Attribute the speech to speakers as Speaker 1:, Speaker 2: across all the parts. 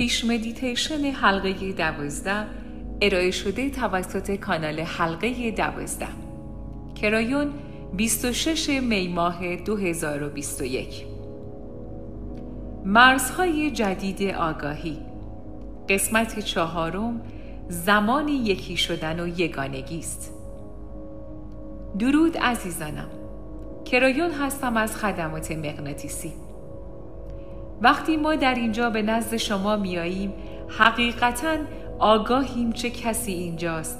Speaker 1: پیش مدیتیشن حلقه دوازده ارائه شده توسط کانال حلقه دوازده. کرایون 26 می ماه 2021 مرزهای جدید آگاهی. قسمت چهارم زمان یکی شدن و یگانگی است. درود عزیزانم. کرایون هستم از خدمات مغناطیسی. وقتی ما در اینجا به نزد شما میاییم حقیقتا آگاهیم چه کسی اینجاست.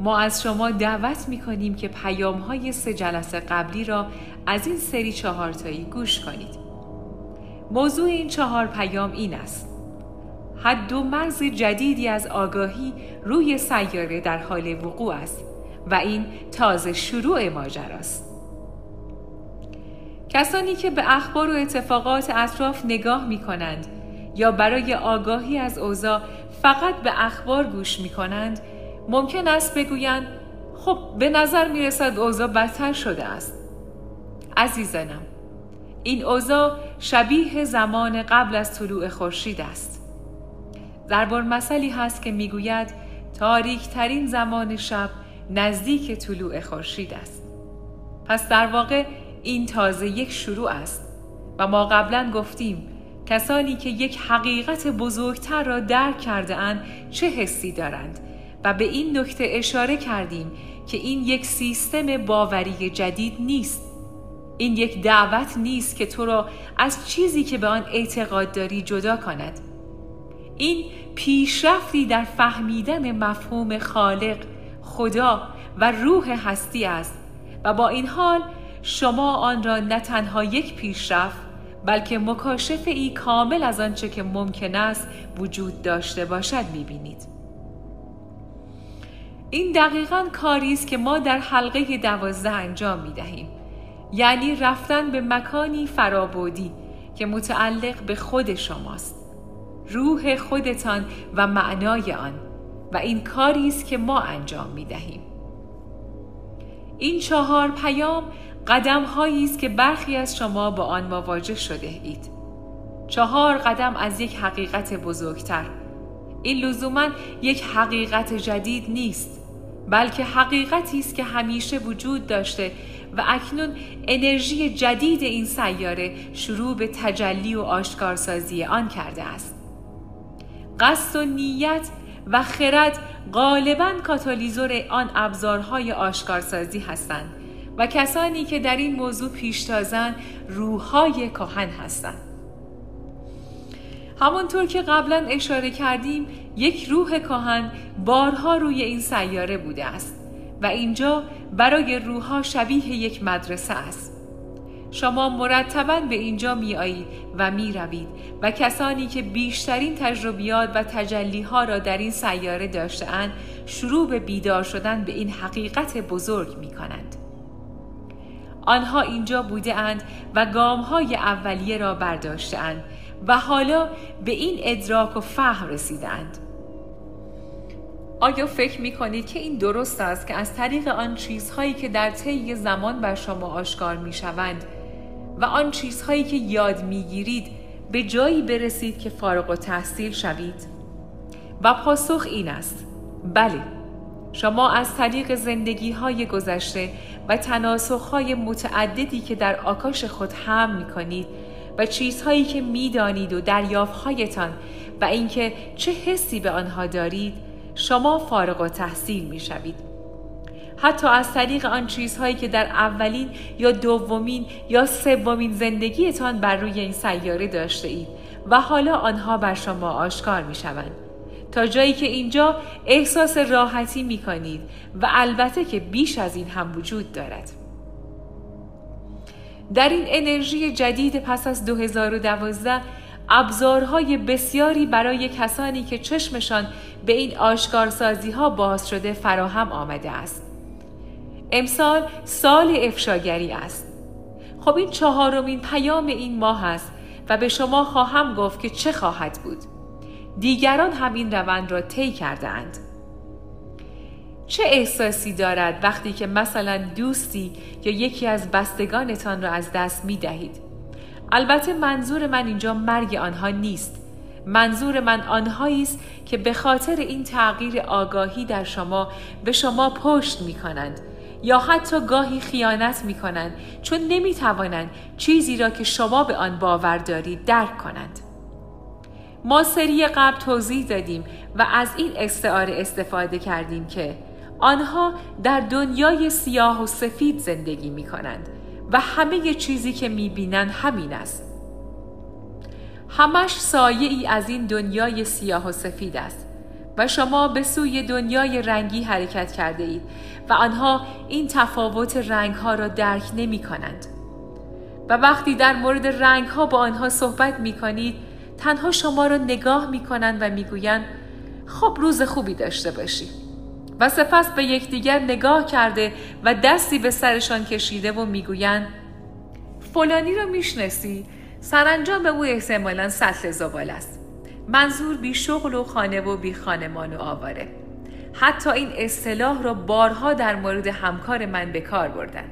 Speaker 1: ما از شما دعوت می کنیم که پیام های سه جلسه قبلی را از این سری چهارتایی گوش کنید. موضوع این چهار پیام این است. حد و مرز جدیدی از آگاهی روی سیاره در حال وقوع است و این تازه شروع ماجراست. کسانی که به اخبار و اتفاقات اطراف نگاه می کنند یا برای آگاهی از اوضاع فقط به اخبار گوش می کنند ممکن است بگویند خب به نظر می رسد اوضاع بدتر شده است. عزیزانم این اوضاع شبیه زمان قبل از طلوع خورشید است. دربار مسئله هست که می‌گوید تاریک ترین زمان شب نزدیک طلوع خورشید است. پس در واقع این تازه یک شروع است و ما قبلا گفتیم کسانی که یک حقیقت بزرگتر را درک کرده اند چه حسی دارند و به این نکته اشاره کردیم که این یک سیستم باوری جدید نیست. این یک دعوت نیست که تو را از چیزی که به آن اعتقاد داری جدا کند. این پیشرفتی در فهمیدن مفهوم خالق خدا و روح هستی است و با این حال شما آن را نه تنها یک پیشرفت بلکه مکاشف ای کامل از آنچه که ممکن است وجود داشته باشد می‌بینید این دقیقا کاری است که ما در حلقه دوازده انجام می دهیم. یعنی رفتن به مکانی فرابودی که متعلق به خود شماست. روح خودتان و معنای آن و این کاری است که ما انجام می دهیم. این چهار پیام قدم هایی است که برخی از شما با آن مواجه شده اید. چهار قدم از یک حقیقت بزرگتر. این لزوما یک حقیقت جدید نیست بلکه حقیقتی است که همیشه وجود داشته و اکنون انرژی جدید این سیاره شروع به تجلی و آشکارسازی آن کرده است. قصد و نیت و خرد غالبا کاتالیزور آن ابزارهای آشکارسازی هستند و کسانی که در این موضوع پیشتازن روحهای کهن هستند. همانطور که قبلا اشاره کردیم یک روح کهن بارها روی این سیاره بوده است و اینجا برای روحها شبیه یک مدرسه است. شما مرتبا به اینجا می آیید و می روید و کسانی که بیشترین تجربیات و تجلیها را در این سیاره داشتهاند شروع به بیدار شدن به این حقیقت بزرگ می کنند. آنها اینجا بوده اند و گام های اولیه را برداشتهاند و حالا به این ادراک و فهم رسیدند. آیا فکر می کنید که این درست است که از طریق آن چیزهایی که در طی زمان بر شما آشکار می شوند و آن چیزهایی که یاد می گیرید به جایی برسید که فارغ و تحصیل شوید؟ و پاسخ این است بله شما از طریق زندگی های گذشته و تناسخ های متعددی که در آکاش خود هم می کنید و چیزهایی که می‌دانید و دریافتهایتان و اینکه چه حسی به آنها دارید شما فارغ و تحصیل می شوید. حتی از طریق آن چیزهایی که در اولین یا دومین یا سومین زندگیتان بر روی این سیاره داشته اید و حالا آنها بر شما آشکار می شوند. تا جایی که اینجا احساس راحتی می کنید و البته که بیش از این هم وجود دارد. در این انرژی جدید پس از 2012 ابزارهای بسیاری برای کسانی که چشمشان به این آشکارسازی ها باز شده فراهم آمده است. امسال سال افشاگری است. خب این چهارمین پیام این ماه است و به شما خواهم گفت که چه خواهد بود. دیگران هم این روند را طی کرده اند. چه احساسی دارد وقتی که مثلا دوستی یا یکی از بستگانتان را از دست می دهید؟ البته منظور من اینجا مرگ آنها نیست منظور من آنهایی است که به خاطر این تغییر آگاهی در شما به شما پشت می کنند یا حتی گاهی خیانت می کنند چون نمی توانند چیزی را که شما به آن باور دارید درک کنند. ما سری قبل توضیح دادیم و از این استعاره استفاده کردیم که آنها در دنیای سیاه و سفید زندگی می کنند و همه چیزی که می بینند همین است. همش سایه ای از این دنیای سیاه و سفید است و شما به سوی دنیای رنگی حرکت کرده اید و آنها این تفاوت رنگ ها را درک نمی کنند. و وقتی در مورد رنگ ها با آنها صحبت می کنید تنها شما را نگاه می کنند و می گویند خب روز خوبی داشته باشی و سپس به یکدیگر نگاه کرده و دستی به سرشان کشیده و می‌گویند فلانی را می‌شناسی؟ سرانجام او احتمالا سطل زبال است. منظور بی شغل و خانه و بی خانمان و آواره. حتی این اصطلاح را بارها در مورد همکار من به کار بردن.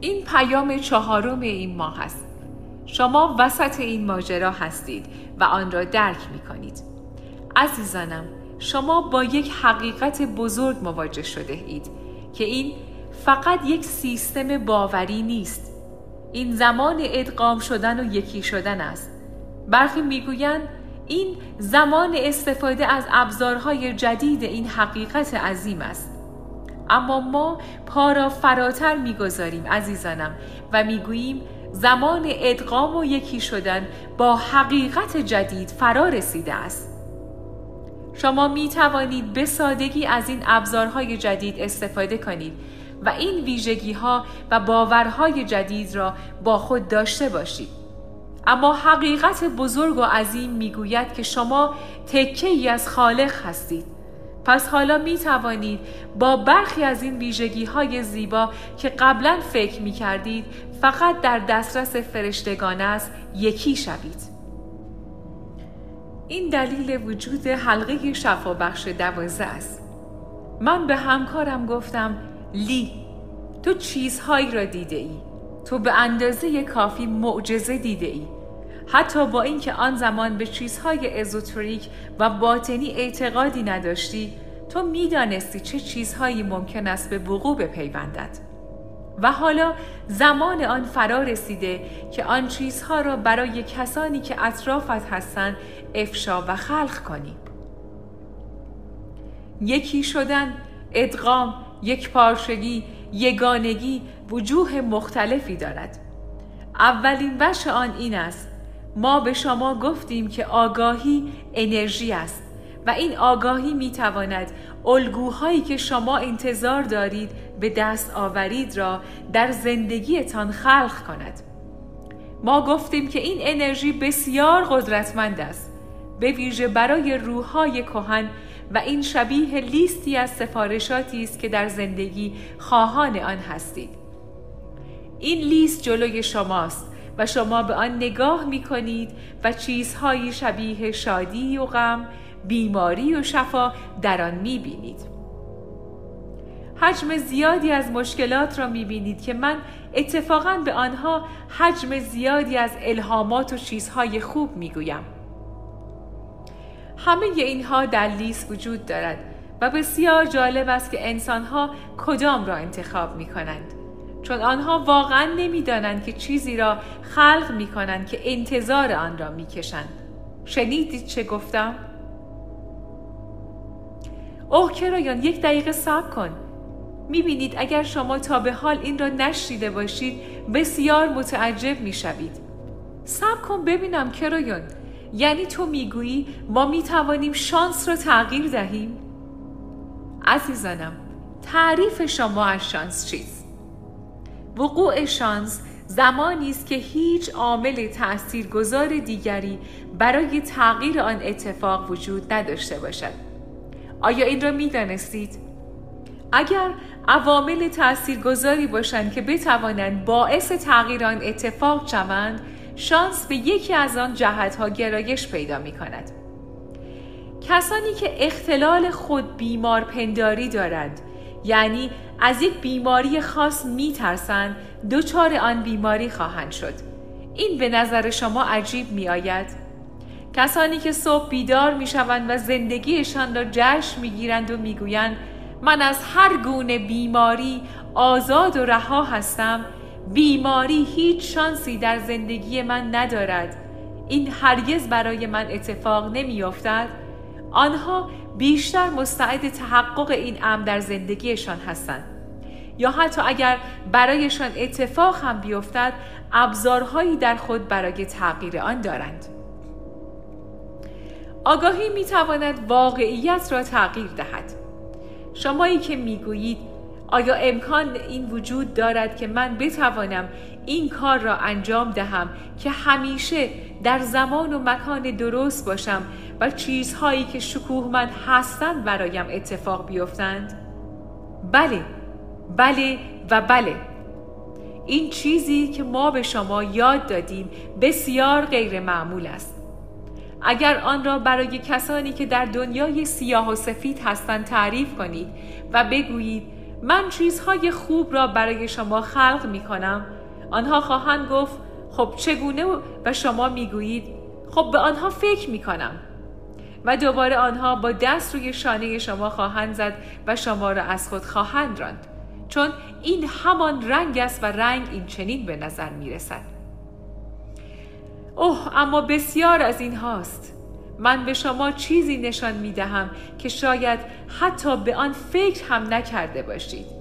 Speaker 1: این پیام چهارم این ماه است. شما وسط این ماجرا هستید و آن را درک می کنید عزیزانم شما با یک حقیقت بزرگ مواجه شده اید که این فقط یک سیستم باوری نیست. این زمان ادغام شدن و یکی شدن است. برخی می‌گویند این زمان استفاده از ابزارهای جدید این حقیقت عظیم است. اما ما پا را فراتر می‌گذاریم عزیزانم و می‌گوییم زمان ادغام و یکی شدن با حقیقت جدید فرا رسیده است شما می توانید به سادگی از این ابزارهای جدید استفاده کنید و این ویژگی ها و باورهای جدید را با خود داشته باشید. اما حقیقت بزرگ و عظیم می‌گوید که شما تکه ای از خالق هستید. پس حالا می توانید با برخی از این ویژگی های زیبا که قبلا فکر می کردید فقط در دسترس فرشتگان است یکی شوید. این دلیل وجود حلقه شفابخش دوازه است. من به همکارم گفتم لی تو چیزهایی را دیده ای تو به اندازه کافی معجزه دیده ای حتی با اینکه آن زمان به چیزهای ازوتریک و باطنی اعتقادی نداشتی تو می‌دانستی چه چیزهایی ممکن است به وقوع بپیوندد. و حالا زمان آن فرا رسیده که آن چیزها را برای کسانی که اطرافت هستند افشا و خلق کنی. یکی شدن ادغام یک پارشگی یگانگی وجوه مختلفی دارد. اولین وش آن این است ما به شما گفتیم که آگاهی انرژی است و این آگاهی می تواند الگوهایی که شما انتظار دارید به دست آورید را در زندگیتان خلق کند. ما گفتیم که این انرژی بسیار قدرتمند است به ویژه برای روحهای کهن و این شبیه لیستی از سفارشاتی است که در زندگی خواهان آن هستید. این لیست جلوی شماست. و شما به آن نگاه می کنید و چیزهایی شبیه شادی و غم بیماری و شفا در آن می بینید. حجم زیادی از مشکلات را می بینید که من اتفاقا به آنها حجم زیادی از الهامات و چیزهای خوب می گویم. همه اینها در لیست وجود دارد و بسیار جالب است که انسانها کدام را انتخاب می کنند. چون آنها واقعا نمی‌دانند که چیزی را خلق می کنند که انتظار آن را می کشند. شنیدید چه گفتم؟ اوه کرایان یک دقیقه صبر کن. می‌بینید اگر شما تا به حال این را نشیده باشید بسیار متعجب می‌شوید. صبر کن ببینم کرایان. یعنی تو می‌گویی ما می‌توانیم شانس را تغییر دهیم؟ عزیزانم تعریف شما از شانس چیست؟ وقوع شانس زمانی است که هیچ عامل تاثیرگذار دیگری برای تغییر آن اتفاق وجود نداشته باشد آیا این را می دانستید؟ اگر عوامل تاثیرگذاری باشند که بتوانند باعث تغییر آن اتفاق شوند شانس به یکی از آن جهتها گرایش پیدا می کند. کسانی که اختلال خود بیمار پنداری دارند یعنی از یک بیماری خاص می ترسند دچار آن بیماری خواهند شد. این به نظر شما عجیب می آید؟ کسانی که صبح بیدار می شوند و زندگیشان را جشن می گیرند و می گویند من از هر گونه بیماری آزاد و رها هستم بیماری هیچ شانسی در زندگی من ندارد. این هرگز برای من اتفاق نمیافتد. آنها بیشتر مستعد تحقق این امر در زندگیشان هستند. یا حتی اگر برایشان اتفاق هم بیفتد ابزارهایی در خود برای تغییر آن دارند. آگاهی می تواند واقعیت را تغییر دهد. شمایی که می گویید آیا امکان این وجود دارد که من بتوانم این کار را انجام دهم که همیشه در زمان و مکان درست باشم و چیزهایی که شکوه من هستند برایم اتفاق بیفتند؟ بله بله و بله این چیزی که ما به شما یاد دادیم بسیار غیر معمول است اگر آن را برای کسانی که در دنیای سیاه و سفید هستند تعریف کنید و بگویید من چیزهای خوب را برای شما خلق می کنم آنها خواهند گفت خب چگونه و شما می‌گویید؟ خب به آنها فکر می کنم و دوباره آنها با دست روی شانه شما خواهند زد و شما را از خود خواهند راند. چون این همان رنگ است و رنگ این چنین به نظر می رسد اوه اما بسیار از این هاست. من به شما چیزی نشان می دهم که شاید حتی به آن فکر هم نکرده باشید.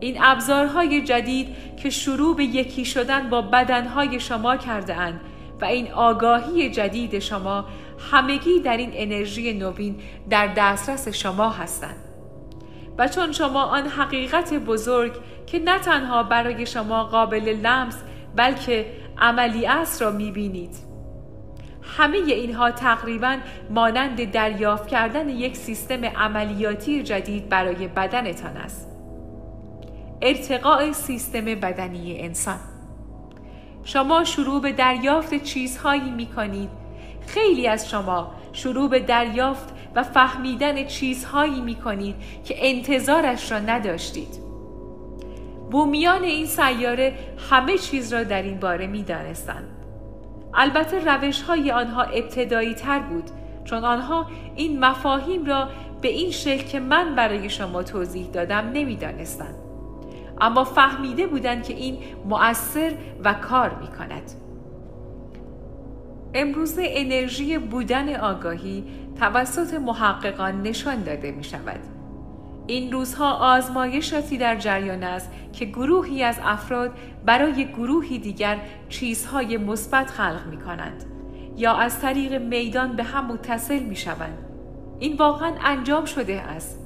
Speaker 1: این ابزارهای جدید که شروع به یکی شدن با بدنهای شما کرده اند و این آگاهی جدید شما همگی در این انرژی نوین در دسترس شما هستند. و چون شما آن حقیقت بزرگ که نه تنها برای شما قابل لمس بلکه عملی است را می‌بینید. همه اینها تقریبا مانند دریافت کردن یک سیستم عملیاتی جدید برای بدنتان است. ارتقاء سیستم بدنی انسان. شما شروع به دریافت چیزهایی می کنید خیلی از شما شروع به دریافت و فهمیدن چیزهایی می کنید که انتظارش را نداشتید. بومیان این سیاره همه چیز را در این باره می دانستند. البته روش های آنها ابتدایی تر بود چون آنها این مفاهیم را به این شکل که من برای شما توضیح دادم نمی‌دانستند. اما فهمیده بودند که این مؤثر و کار می کند. امروز انرژی بودن آگاهی توسط محققان نشان داده می شود. این روزها آزمایشاتی در جریان است که گروهی از افراد برای گروهی دیگر چیزهای مثبت خلق می کنند یا از طریق میدان به هم متصل می شوند. این واقعا انجام شده است.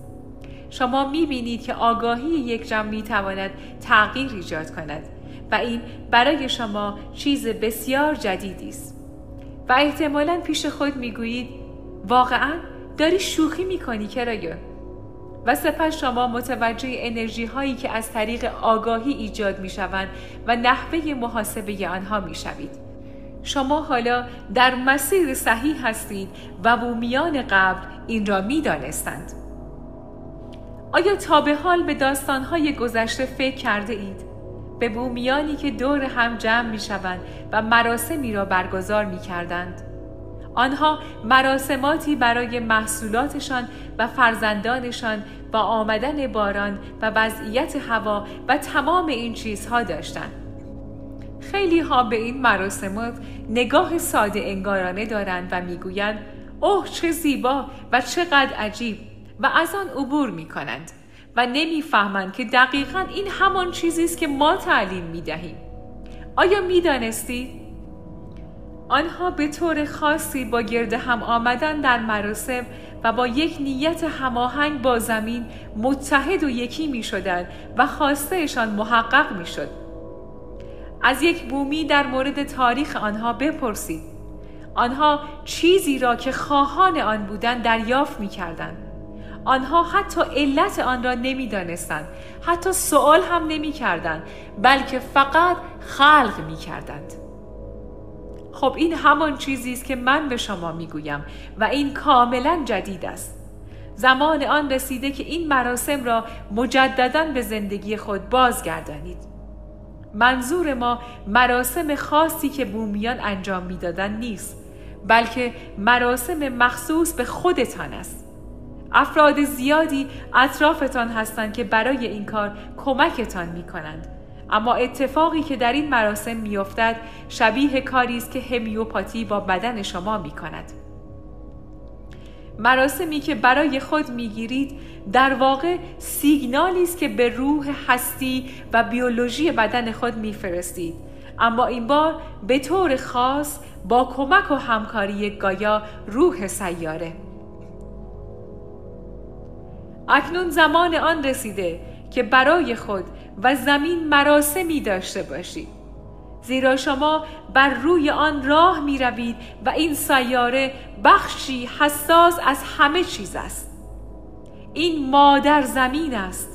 Speaker 1: شما می بینید که آگاهی یک جمع می تواند تغییر ایجاد کند و این برای شما چیز بسیار جدیدی است. و احتمالا پیش خود می گویید واقعا داری شوخی می کنی کرایو و سپس شما متوجه انرژی هایی که از طریق آگاهی ایجاد می شوند و نحوه محاسبه آنها می شوید. شما حالا در مسیر صحیح هستید و بومیان قبل این را می دانستند. آیا تا به حال به داستانهای گذشته فکر کرده اید؟ به بومیانی که دور هم جمع می شوند و مراسمی را برگزار می کردند؟ آنها مراسماتی برای محصولاتشان و فرزندانشان با آمدن باران و وضعیت هوا و تمام این چیزها داشتند. خیلی ها به این مراسمات نگاه ساده انگارانه دارند و می‌گویند اوه چه زیبا و چقدر عجیب و از آن عبور می کنند و نمی‌فهمند که دقیقا این همان چیزی است که ما تعلیم می دهیم. آیا می دانستید؟ آنها به طور خاصی با گرد هم آمدن در مراسم و با یک نیت هماهنگ با زمین متحد و یکی می شدن و خواستهشان محقق می شد. از یک بومی در مورد تاریخ آنها بپرسید. آنها چیزی را که خواهان آن بودند دریافت می کردن. آنها حتی علت آن را نمی دانستند. حتی سوال هم نمی کردن. بلکه فقط خلق می کردند. خب این همان چیزی است که من به شما می‌گویم و این کاملا جدید است زمان آن رسیده که این مراسم را مجددا به زندگی خود بازگردانید منظور ما مراسم خاصی که بومیان انجام می‌دادند نیست بلکه مراسم مخصوص به خودتان است افراد زیادی اطرافتان هستند که برای این کار کمکتان می کنند اما اتفاقی که در این مراسم میافتد شبیه کاری است که همیوپاتی با بدن شما می کند مراسمی که برای خود می‌گیرید در واقع سیگنالی است که به روح هستی و بیولوژی بدن خود میفرستید. اما این بار به طور خاص با کمک و همکاری گایا روح سیاره. اکنون زمان آن رسیده که برای خود و زمین مراسمی داشته باشید زیرا شما بر روی آن راه می روید و این سیاره بخشی حساس از همه چیز است. این مادر زمین است.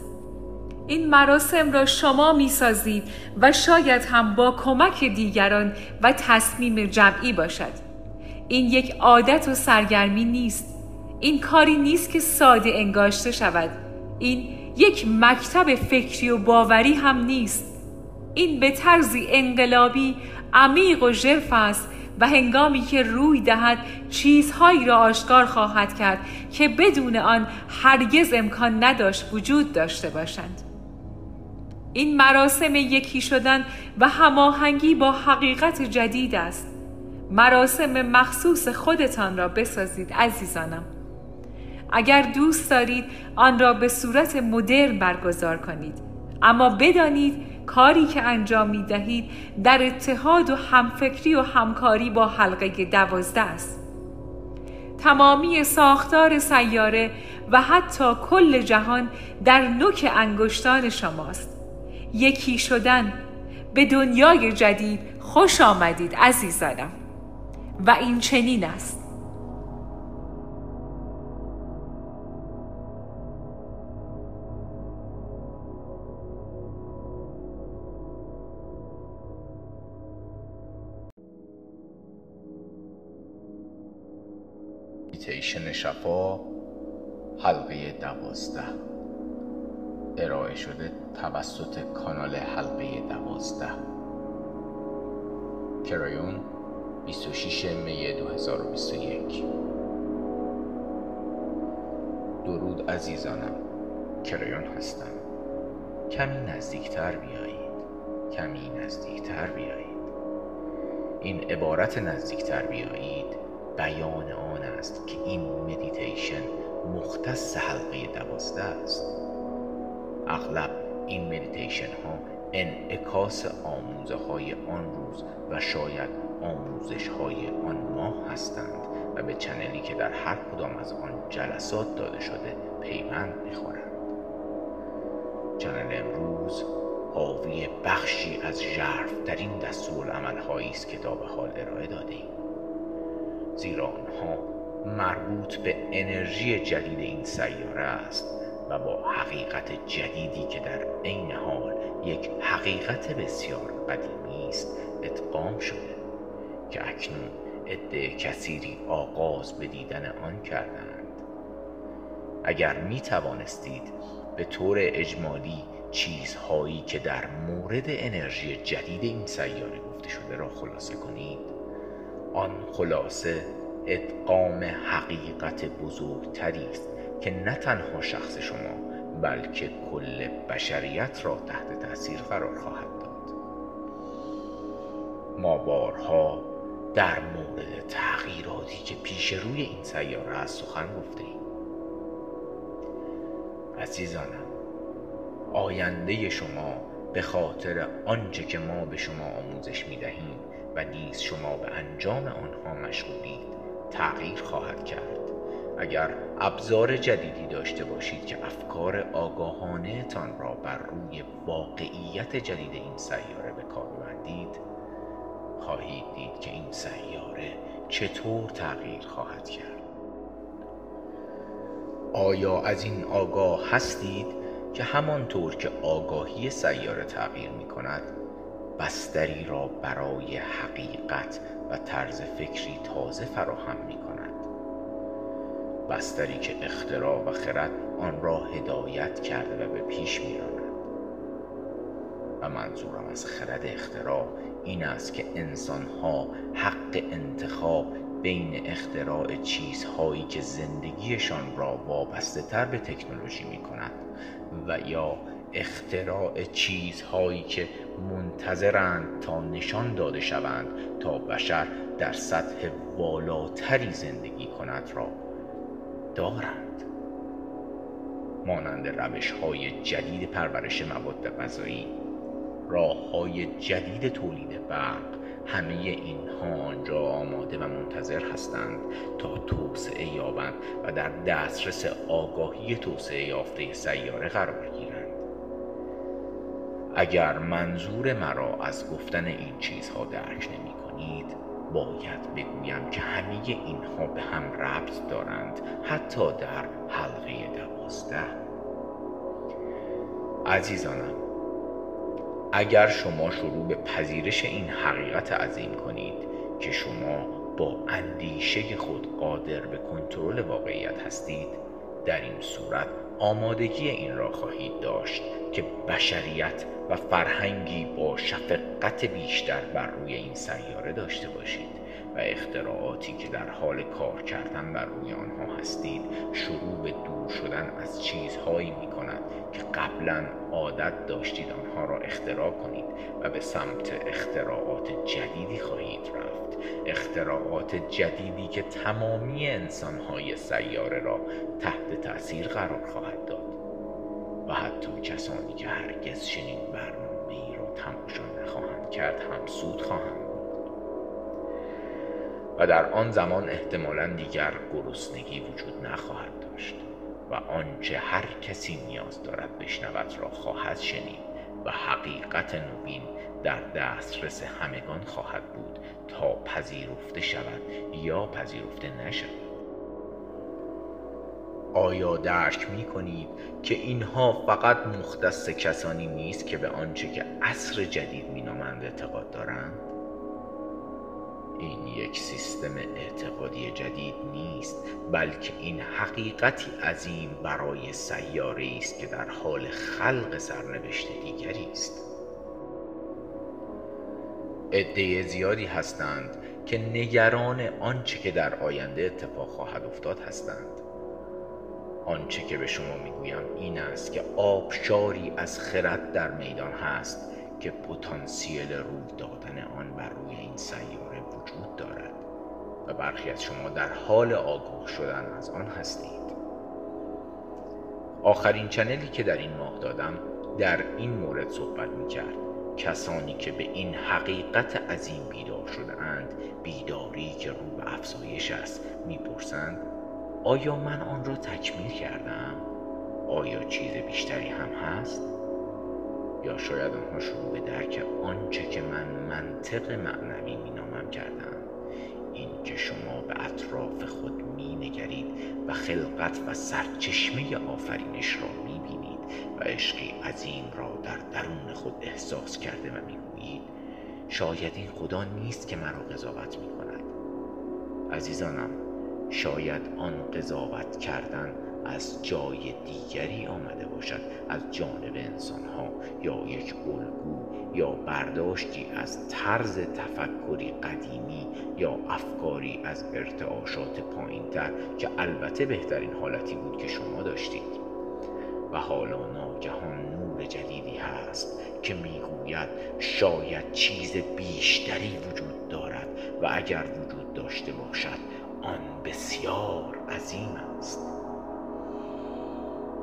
Speaker 1: این مراسم را شما می سازید و شاید هم با کمک دیگران و تصمیم جمعی باشد. این یک عادت و سرگرمی نیست. این کاری نیست که ساده انگاشته شود. این یک مکتب فکری و باوری هم نیست. این به طرزی انقلابی عمیق و ژرف است و هنگامی که روی دهد چیزهایی را آشکار خواهد کرد که بدون آن هرگز امکان نداشت وجود داشته باشند. این مراسم یکی شدن و هماهنگی با حقیقت جدید است. مراسم مخصوص خودتان را بسازید عزیزانم. اگر دوست دارید آن را به صورت مدرن برگزار کنید. اما بدانید کاری که انجام می دهید در اتحاد و همفکری و همکاری با حلقه دوازده است. تمامی ساختار سیاره و حتی کل جهان در نوک انگشتان شماست. یکی شدن به دنیای جدید خوش آمدید عزیزانم. و این چنین است.
Speaker 2: میتیشن شفا حلقه دوازده. ارائه شده توسط کانال حلقه دوازده. کرایون 26 می 2021 درود عزیزانم. کرایون هستم. کمی نزدیکتر بیایید. کمی نزدیکتر بیایید. این عبارت نزدیکتر بیایید. بیان آن است که این مدیتیشن مختص حلقه دوازده است اغلب این مدیتیشن ها انعکاس آموزه های آن روز و شاید آموزش های آن ماه هستند و به channel ی که در هر کدام از آن جلسات داده شده پیوند می‌خورند channel امروز حاوی بخشی از ژرف ترین دستورالعمل است که تا به حال ارائه داده ایم. زیرا آنها مربوط به انرژی جدید این سیاره است و با حقیقت جدیدی که در عین حال یک حقیقت بسیار قدیمی است ادغام شده که اکنون عده کثیری آغاز به دیدن آن کردند. اگر می توانستید به طور اجمالی چیزهایی که در مورد انرژی جدید این سیاره گفته شده را خلاصه کنید آن خلاصه ادغام حقیقت بزرگتری است که نه تنها شخص شما بلکه کل بشریت را تحت تاثیر قرار خواهد داد. ما بارها در مورد تغییراتی که پیش روی این سیاره از سخن گفتیم عزیزانم آینده شما به خاطر آنچه که ما به شما آموزش می دهیم و نیز شما به انجام آنها مشغولید تغییر خواهد کرد. اگر ابزار جدیدی داشته باشید که افکار آگاهانه تان را بر روی واقعیت جدید این سیاره به کار ببندید خواهید دید که این سیاره چطور تغییر خواهد کرد. آیا از این آگاه هستید که همانطور که آگاهی سیاره تغییر می کند بستری را برای حقیقت و طرز فکری تازه فراهم می کند بستری که اختراع و خرد آن را هدایت کرده و به پیش می راند. و منظورم از خرد اختراع این است که انسانها حق انتخاب بین اختراع چیزهایی که زندگیشان را وابسته تر به تکنولوژی می کند و یا اختراع چیزهایی که منتظرند تا نشان داده شوند تا بشر در سطح والاتری زندگی کند را. دارند. مانند روش های جدید پرورش مواد غذایی. راه های جدید تولید برق. همه اینها آنجا آماده و منتظر هستند تا توسعه یابند و در دسترس آگاهی توسعه یافته سیاره قرار گیرند. اگر منظور مرا از گفتن این چیزها درک نمی کنید باید بگویم که همه اینها به هم ربط دارند حتی در حلقه دوازده. عزیزانم اگر شما شروع به پذیرش این حقیقت عظیم کنید که شما با اندیشه خود قادر به کنترل واقعیت هستید در این صورت آمادگی این را خواهید داشت که بشریت و فرهنگی با شفقت بیشتر بر روی این سیاره داشته باشید و اختراعاتی که در حال کار کردن بر روی آنها هستید شروع به دور شدن از چیزهایی می کند که قبلا عادت داشتید آنها را اختراع کنید و به سمت اختراعات جدیدی خواهید رفت. اختراعات جدیدی که تمامی انسانهای سیاره را تحت تاثیر قرار خواهد داد. و حتی کسانی که هرگز چنین برنامه ای را تماشا نخواهند کرد هم سود خواهند و در آن زمان احتمالا دیگر گرسنگی وجود نخواهد داشت و آنچه هر کسی نیاز دارد بشنود را خواهد شنید و حقیقت نوین در دسترس همگان خواهد بود تا پذیرفته شود یا پذیرفته نشود آیا درک می کنید که اینها فقط مختص کسانی نیست که به آنچه که عصر جدید می نامند اعتقاد دارند؟ این یک سیستم اعتقادی جدید نیست بلکه این حقیقتی عظیم برای سیاره است که در حال خلق سرنوشت دیگری است عده زیادی هستند که نگران آنچه که در آینده اتفاق خواهد افتاد هستند. آنچه که به شما می‌گویم این است که آبشاری از خرد در میدان هست که پتانسیل روی دادن آن بر روی این سیاره وجود دارد و برخی از شما در حال آگاه شدن از آن هستید. آخرین چنلی که در این ماه دادم در این مورد صحبت می کرد کسانی که به این حقیقت عظیم بیدار شده اند بیداری که رو به افزایش است می‌پرسند آیا من آن را تکمیل کردم؟ آیا چیز بیشتری هم هست؟ یا شاید آنها شروع به درک آنچه که من منطق معنوی مینامم کردم این که شما به اطراف خود می نگرید و خلقت و سرچشمه آفرینش را و عشقی عظیم را در درون خود احساس کرده و می گویید شاید این خدا نیست که مرا قضاوت می کند عزیزانم شاید آن قضاوت کردن از جای دیگری آمده باشد از جانب انسانها یا یک الگو یا برداشتی از طرز تفکری قدیمی یا افکاری از ارتعاشات پایینتر که البته بهترین حالتی بود که شما داشتید. و حالا ناگهان نور جدیدی هست که می‌گوید شاید چیز بیشتری وجود دارد و اگر وجود داشته باشد آن بسیار عظیم است.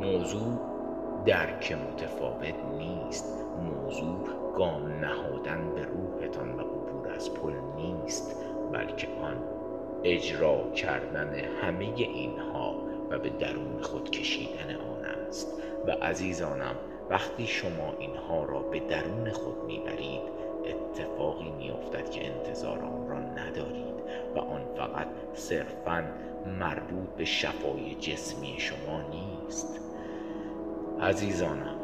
Speaker 2: موضوع درک متفاوت نیست. موضوع گام نهادن به روحتان و عبور از پل نیست بلکه آن اجرا کردن همه اینها و به درون خود کشیدن آن است و عزیزانم وقتی شما اینها را به درون خود می‌برید اتفاقی میافتد که انتظار آن را ندارید و آن فقط صرفا مربوط به شفای جسمی شما نیست. عزیزانم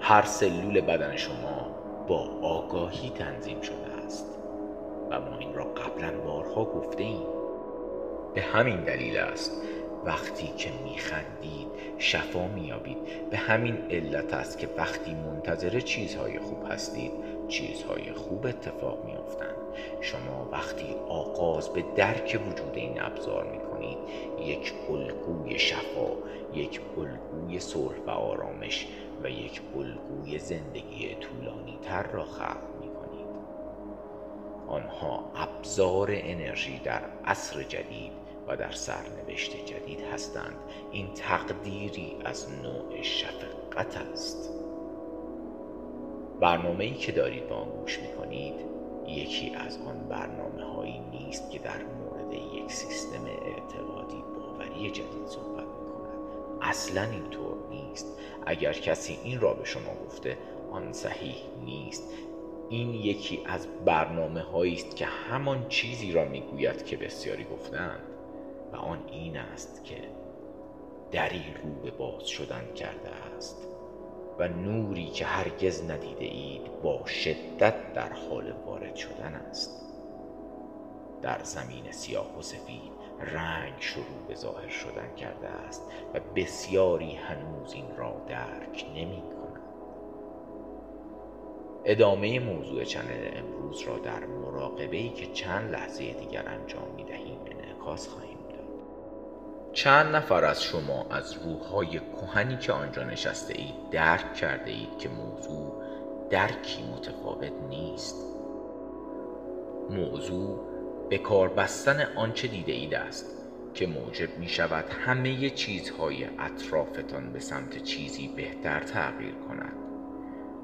Speaker 2: هر سلول بدن شما با آگاهی تنظیم شده است و ما این را قبلا بارها گفته ایم به همین دلیل است وقتی که میخندید شفا میابید به همین علت است که وقتی منتظر چیزهای خوب هستید چیزهای خوب اتفاق میافتند. شما وقتی آغاز به درک وجود این ابزار می‌کنید یک الگوی شفا یک الگوی صلح و آرامش و یک الگوی زندگی طولانی تر را خلق می‌کنید. آنها ابزار انرژی در عصر جدید و در سرنوشت جدید هستند. این تقدیری از نوع شفقت است. برنامه ای که دارید با آن گوش می کنید یکی از آن برنامه هایی نیست که در مورد یک سیستم اعتقادی باوری جدید صحبت می کند اصلا اینطور نیست. اگر کسی این را به شما گفته آن صحیح نیست. این یکی از برنامه هایی است که همان چیزی را می‌گوید که بسیاری گفتند آن این است که دری رو به باز شدن کرده است و نوری که هرگز ندیده اید با شدت در حال وارد شدن است. در زمین سیاه و سفید رنگ شروع به ظاهر شدن کرده است و بسیاری هنوز این را درک نمی کنند ادامه موضوع چنل امروز را در مراقبه ای که چند لحظه دیگر انجام می دهیم انعکاس خواهیم چند نفر از شما از روحهای کهنی که آنجا نشسته اید درک کرده اید که موضوع درکی متفاوت نیست؟ موضوع به کار بستن آنچه دیده اید است که موجب می شود همه چیزهای اطرافتان به سمت چیزی بهتر تغییر کند.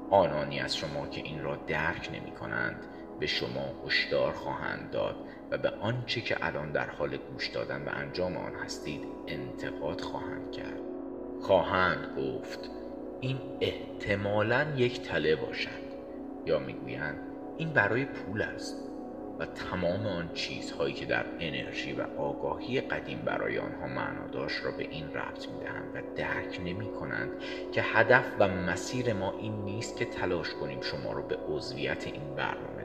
Speaker 2: آنانی از شما که این را درک نمی کنند به شما هشدار خواهند داد و به آنچه که الان در حال گوش دادن و انجام آن هستید انتقاد خواهند کرد. خواهند گفت این احتمالا یک تله باشد. یا می‌گویند این برای پول است و تمام آن چیزهایی که در انرژی و آگاهی قدیم برای آنها معنا داشت را به این ربط می‌دهند و درک نمی کنند که هدف و مسیر ما این نیست که تلاش کنیم شما را به عضویت این برنامه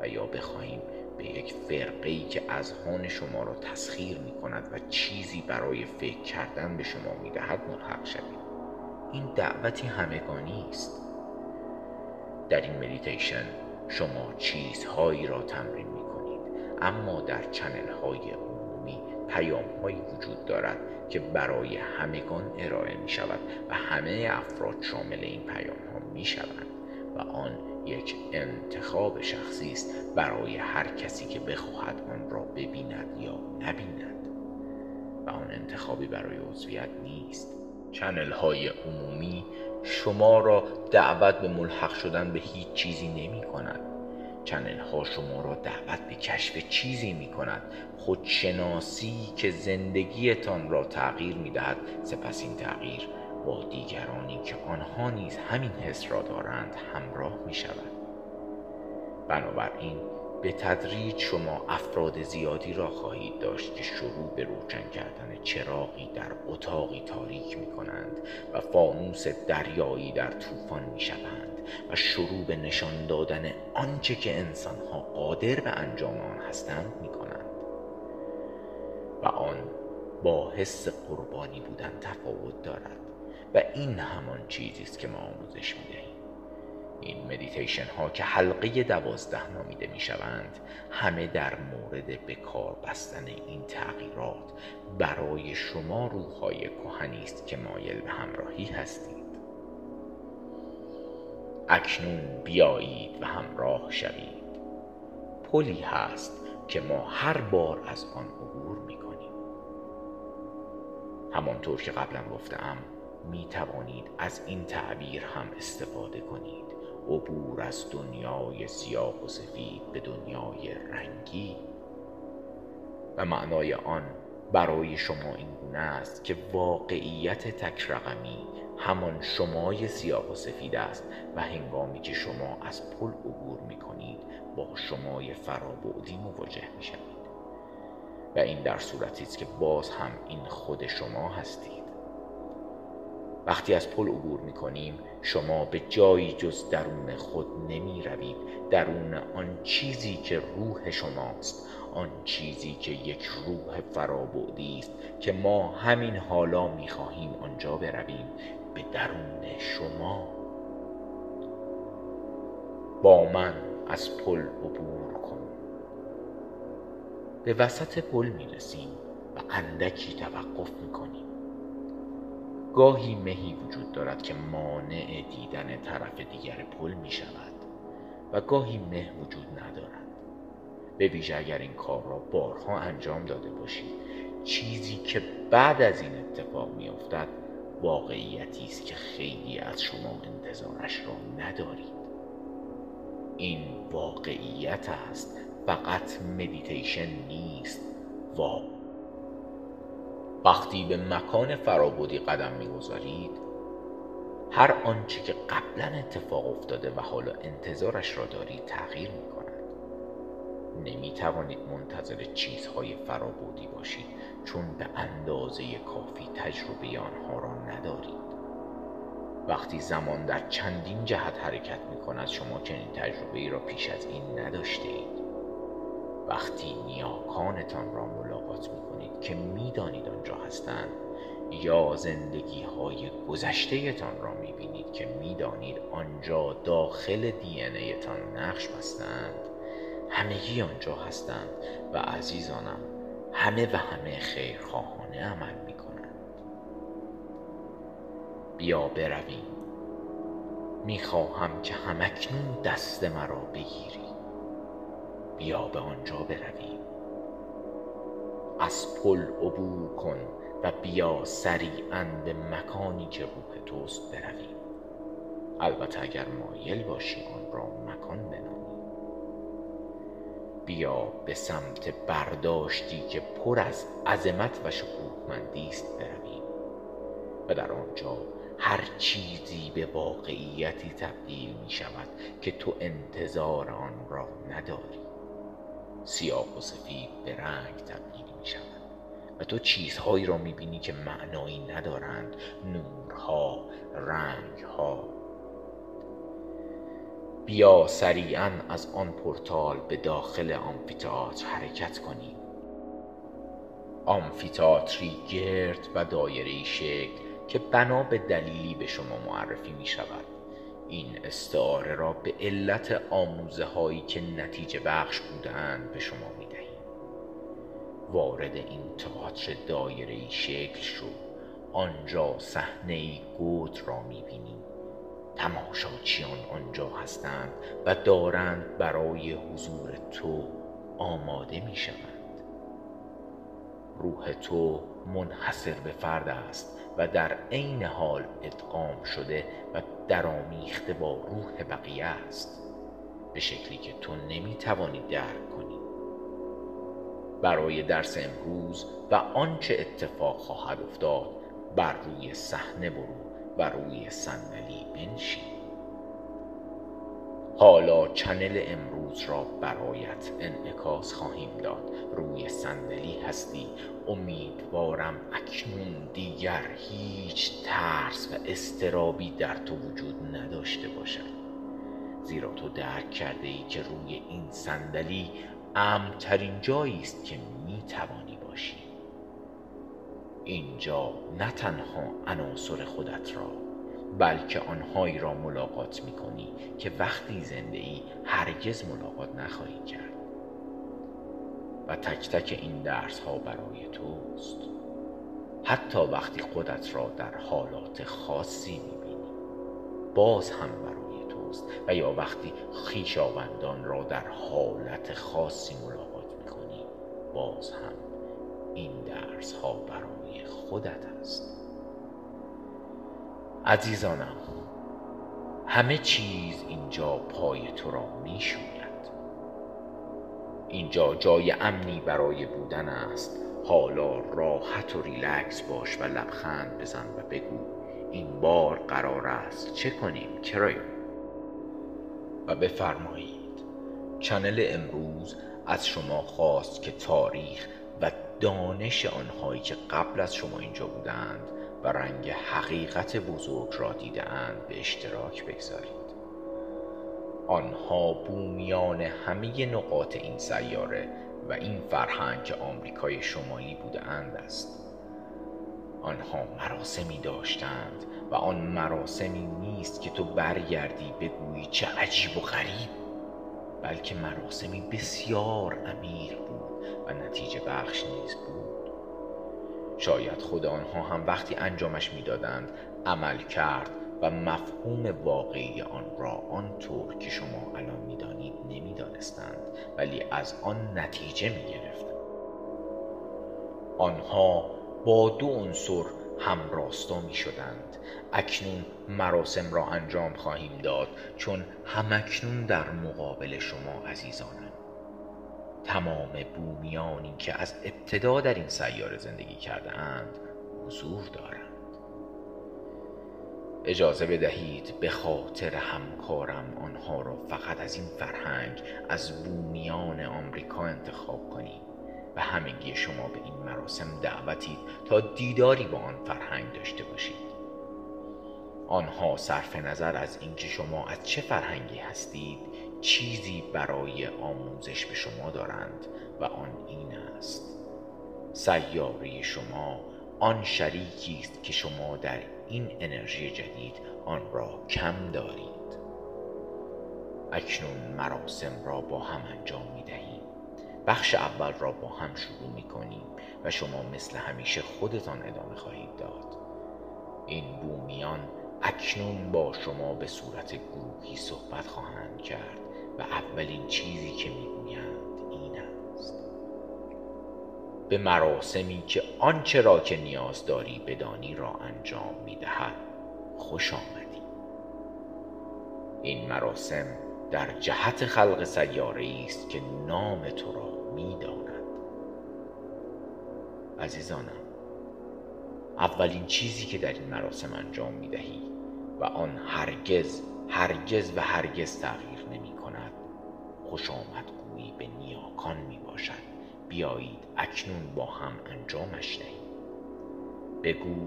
Speaker 2: و یا بخواهیم به یک فرقه ای که اذهان شما را تسخیر می کند و چیزی برای فکر کردن به شما می دهد ملحق شوید. این دعوتی همگانی است. در این مدیتیشن شما چیزهایی را تمرین می کنید اما در channel های عمومی پیام هایی وجود دارد که برای همگان ارائه می شود و همه افراد شامل این پیام ها می شوند و آن یک انتخاب شخصی است برای هر کسی که بخواهد آن را ببیند یا نبیند. و آن انتخابی برای عضویت نیست. چنل های عمومی شما را دعوت به ملحق شدن به هیچ چیزی نمی کند. چنل ها شما را دعوت به کشف چیزی می کند. خودشناسی که زندگیتان را تغییر می دهد. سپس این تغییر با دیگرانی که آنها نیز همین حس را دارند همراه می شود بنابراین به تدریج شما افراد زیادی را خواهید داشت که شروع به روشن کردن چراغی در اتاقی تاریک می کنند و فانوس دریایی در طوفان می شوند و شروع به نشان دادن آنچه که انسانها قادر به انجام آن هستند می کنند و آن با حس قربانی بودن تفاوت دارد. و این همان چیزی است که ما آموزش می دهیم این مدیتیشن ها که حلقه دوازده نامیده می شوند همه در مورد به کار بستن این تغییرات برای شما روحهای کهنی است که مایل به همراهی هستید. اکنون بیایید و همراه شوید. پلی هست که ما هر بار از آن عبور می کنیم همانطور که قبلا گفتم می توانید از این تعبیر هم استفاده کنید. عبور از دنیای سیاه و سفید به دنیای رنگی. و معنای آن برای شما این گونه است که واقعیت تک رقمی همان شمای سیاه و سفید است و هنگامی که شما از پل عبور می کنید با شمای فرابعدی مواجه می شوید و این در صورتی است که باز هم این خود شما هستید. وقتی از پل عبور می کنیم شما به جایی جز درون خود نمی روید درون آن چیزی که روح شماست. آن چیزی که یک روح فرابودی است که ما همین حالا می‌خواهیم آنجا برویم. به درون شما. با من از پل عبور کن. به وسط پل می‌رسیم و اندکی توقف می‌کنیم. گاهی مهی وجود دارد که مانع دیدن طرف دیگر پل می شود و گاهی مه وجود ندارد. به ویژه اگر این کار را بارها انجام داده باشید چیزی که بعد از این اتفاق می افتد واقعیتی است که خیلی از شما انتظارش را ندارید. این واقعیت است فقط مدیتیشن نیست وا وقتی به مکان فرابودی قدم می‌گذارید هر آنچه که قبلا اتفاق افتاده و حالا انتظارش را دارید تغییر می کند نمی توانید منتظر چیزهای فرابودی باشید چون به اندازه کافی تجربه آنها را ندارید. وقتی زمان در چندین جهت حرکت می کند شما چنین تجربه ای را پیش از این نداشته اید وقتی نیاکانتان را ملاقات می کنید که می‌دانید آنجا هستند یا زندگی های گذشته تان را می بینید که می‌دانید آنجا داخل دی تان نقش بستند همگی آنجا هستند و عزیزانم همه و همه خیرخواهانه عمل می کنند بیا برویم. می‌خواهم که همکنون دست مرا بگیری بیا به آنجا برویم. از پل عبور کن و بیا سریعا به مکانی که روح توست برویم. البته اگر مایل باشی آن را مکان بنامی. بیا به سمت برداشتی که پر از عظمت و شکوهمندی است برویم. و در آنجا هر چیزی به واقعیتی تبدیل می شود که تو انتظار آن را نداری. سیاه و سفید به رنگ تبدیل می شود و تو چیزهایی را می بینی که معنایی ندارند نورها رنگها. بیا سریعا از آن پورتال به داخل آمفیتئاتر حرکت کنیم آمفیتئاتری گرد و دایره شکل که بنا به دلیلی به شما معرفی می شود این استعاره را به علت آموزه هایی که نتیجه بخش بودند به شما می دهیم وارد این تئاتر دایره شکل شو. آنجا صحنه گود را می بینیم تماشاچیان آنجا هستند و دارند برای حضور تو آماده می شوند روح تو منحصر به فرد است. و در عین حال ادغام شده و درآمیخته با روح بقیه است به شکلی که تو نمی‌توانی درک کنی. برای درس امروز و آنچه اتفاق خواهد افتاد بر روی صحنه برو و روی صندلی بنشین. حالا چنل امروز را برایت انعکاس خواهیم داد. روی صندلی هستی. امیدوارم اکنون دیگر هیچ ترس و استرابی در تو وجود نداشته باشد. زیرا تو درک کرده ای که روی این صندلی امترین جایی است که می توانی باشی. اینجا نه تنها عناصر خودت را بلکه آنهایی را ملاقات می کنی که وقتی زنده ای هرگز ملاقات نخواهی کرد. و تک تک این درس ها برای توست. حتی وقتی خودت را در حالات خاصی می بینی باز هم برای توست. و یا وقتی خیشاوندان را در حالت خاصی ملاقات می کنی باز هم این درس ها برای خودت است. عزیزانم همه چیز اینجا پای تو را می شوید اینجا جای امنی برای بودن است. حالا راحت و ریلکس باش و لبخند بزن و بگو این بار قرار است چه کنیم کرایون بفرمایید. channel امروز از شما خواست که تاریخ و دانش آنهایی که قبل از شما اینجا بودند و رنگ حقیقت بزرگ را دیدهاند به اشتراک بگذارید. آنها بومیان همه نقاط این سیاره و این فرهنگ آمریکای شمالی بودند است. آنها مراسمی داشتند و آن مراسمی نیست که تو برگردی بگویی چه عجیب و غریب بلکه مراسمی بسیار امیر بود و نتیجه بخش نیز بود. شاید خود آنها هم وقتی انجامش می‌دادند عمل کرد و مفهوم واقعی آن را آنطور که شما الان می‌دانید نمی‌دانستند ولی از آن نتیجه می‌گرفتند. آنها با دو عنصر همراستا می شدند اکنون مراسم را انجام خواهیم داد چون همکنون در مقابل شما عزیزانم. تمام بومیانی که از ابتدا در این سیاره زندگی کرده اند حضور دارند. اجازه بدهید به خاطر همکارم آنها را فقط از این فرهنگ از بومیان آمریکا انتخاب کنیم و همگی شما به این مراسم دعوتید تا دیداری با آن فرهنگ داشته باشید. آنها صرف نظر از اینکه شما از چه فرهنگی هستید چیزی برای آموزش به شما دارند و آن این است. سیاره شما آن شریکی است که شما در این انرژی جدید آن را کم دارید. اکنون مراسم را با هم انجام می دهیم. بخش اول را با هم شروع می کنیم و شما مثل همیشه خودتان ادامه خواهید داد. این بومیان اکنون با شما به صورت گروهی صحبت خواهند کرد. و اولین چیزی که می‌گویند این است. به مراسمی که آنچه را که نیاز داری بدانی را انجام می‌دهد خوش آمدی. این مراسم در جهت خلق سیاره است که نام تو را می‌داند. عزیزانم اولین چیزی که در این مراسم انجام می دهی و آن هرگز هرگز و هرگز تغییر خوش آمدگویی به نیاکان می باشد. بیایید اکنون با هم انجامش دهیم. بگو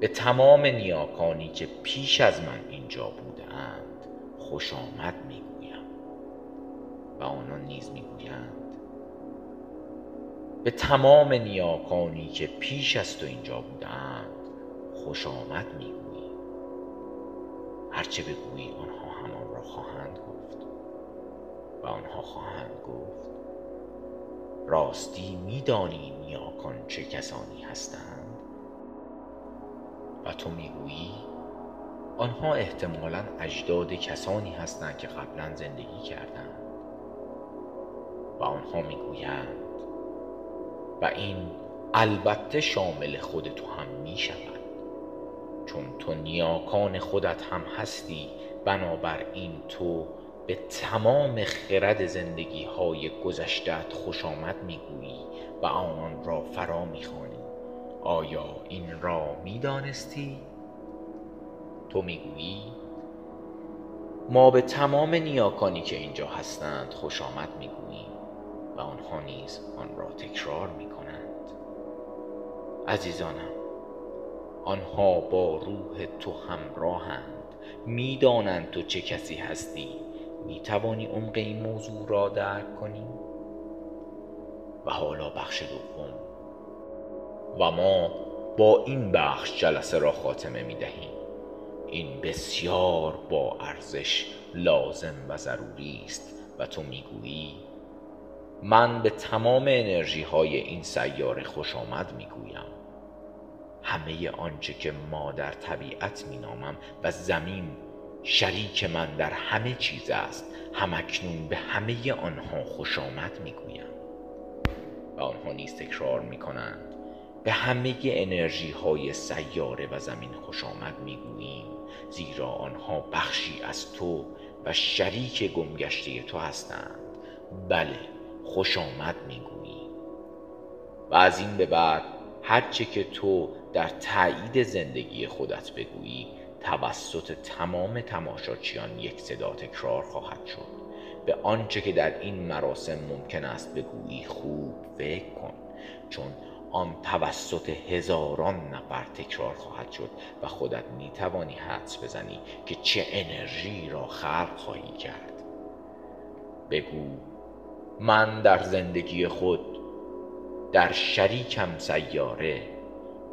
Speaker 2: به تمام نیاکانی که پیش از من اینجا بودند خوش آمد می‌گویم و آنان نیز می‌گویند به تمام نیاکانی که پیش از تو اینجا بودند خوش آمد می‌گویی هرچه بگویی آنها همان را خواهند و آنها خواهند گفت راستی میدانی نیاکان چه کسانی هستند؟ و تو می‌گویی آنها احتمالا اجداد کسانی هستند که قبلا زندگی کردند. و آنها می‌گویند و این البته شامل خود تو هم می شود چون تو نیاکان خودت هم هستی بنابراین تو به تمام خرد زندگی های گذشتت خوش آمد می‌گویی و آنان را فرا می‌خوانی. آیا این را می‌دانستی؟ تو می‌گویی ما به تمام نیاکانی که اینجا هستند خوش آمد می‌گوییم و آنها نیز آن را تکرار می کنند عزیزانم آنها با روح تو همراهند. می‌دانند تو چه کسی هستی. می توانی عمق این موضوع را درک کنی؟ و حالا بخش دوم. و ما با این بخش جلسه را خاتمه می دهیم این بسیار با ارزش لازم و ضروری است و تو می‌گویی من به تمام انرژی های این سیاره خوش آمد می گویم همه آنچه که ما در طبیعت می نامم و زمین شریک من در همه چیز است. همکنون به همه آنها خوش آمد می گویم و آنها نیز تکرار می کنند به همه انرژی های سیاره و زمین خوش آمد می گوییم زیرا آنها بخشی از تو و شریک گمگشته تو هستند. بله خوش آمد می‌گویی و از این به بعد هرچه که تو در تایید زندگی خودت بگویی توسط تمام تماشاچیان یک صدا تکرار خواهد شد. به آنچه که در این مراسم ممکن است بگویی خوب فکر کن چون آن توسط هزاران نفر تکرار خواهد شد و خودت می توانی حدس بزنی که چه انرژی را خلق خواهی کرد. بگو من در زندگی خود در شریکم سیاره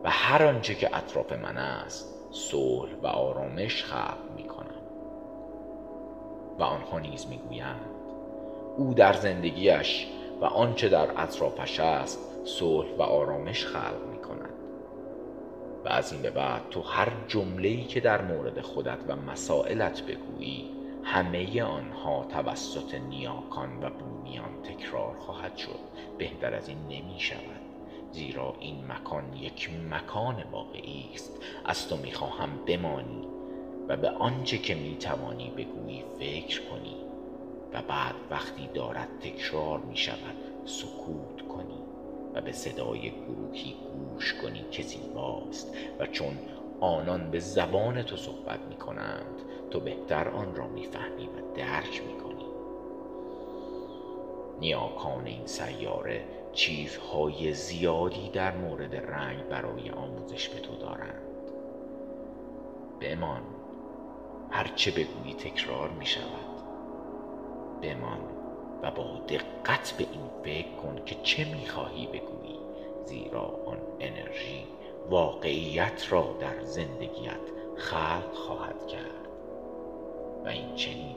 Speaker 2: و هر آنچه که اطراف من است صلح و آرامش خلق می و آنها نیز می‌گویند او در زندگیش و آنچه در اطرافش است صلح و آرامش خلق می کند و از این به بعد تو هر جمله‌ای که در مورد خودت و مسائلت بگویی همه آنها توسط نیاکان و بومیان تکرار خواهد شد. بهتر از این نمی شود زیرا این مکان یک مکان واقعی است. از تو می‌خواهم بمانی و به آنچه که می‌توانی بگویی فکر کنی و بعد وقتی دارد تکرار می شود سکوت کنی و به صدای گروهی گوش کنی که زیباست و چون آنان به زبان تو صحبت می کنند تو بهتر آن را می‌فهمی و درک می کنی نیاکان این سیاره چیزهای زیادی در مورد رنگ برای آموزش به تو دارند. بمان هرچه بگویی تکرار می شود. بمان و با دقت به این فکر کن که چه می‌خواهی بگویی زیرا آن انرژی واقعیت را در زندگیت خلق خواهد کرد. و این چنین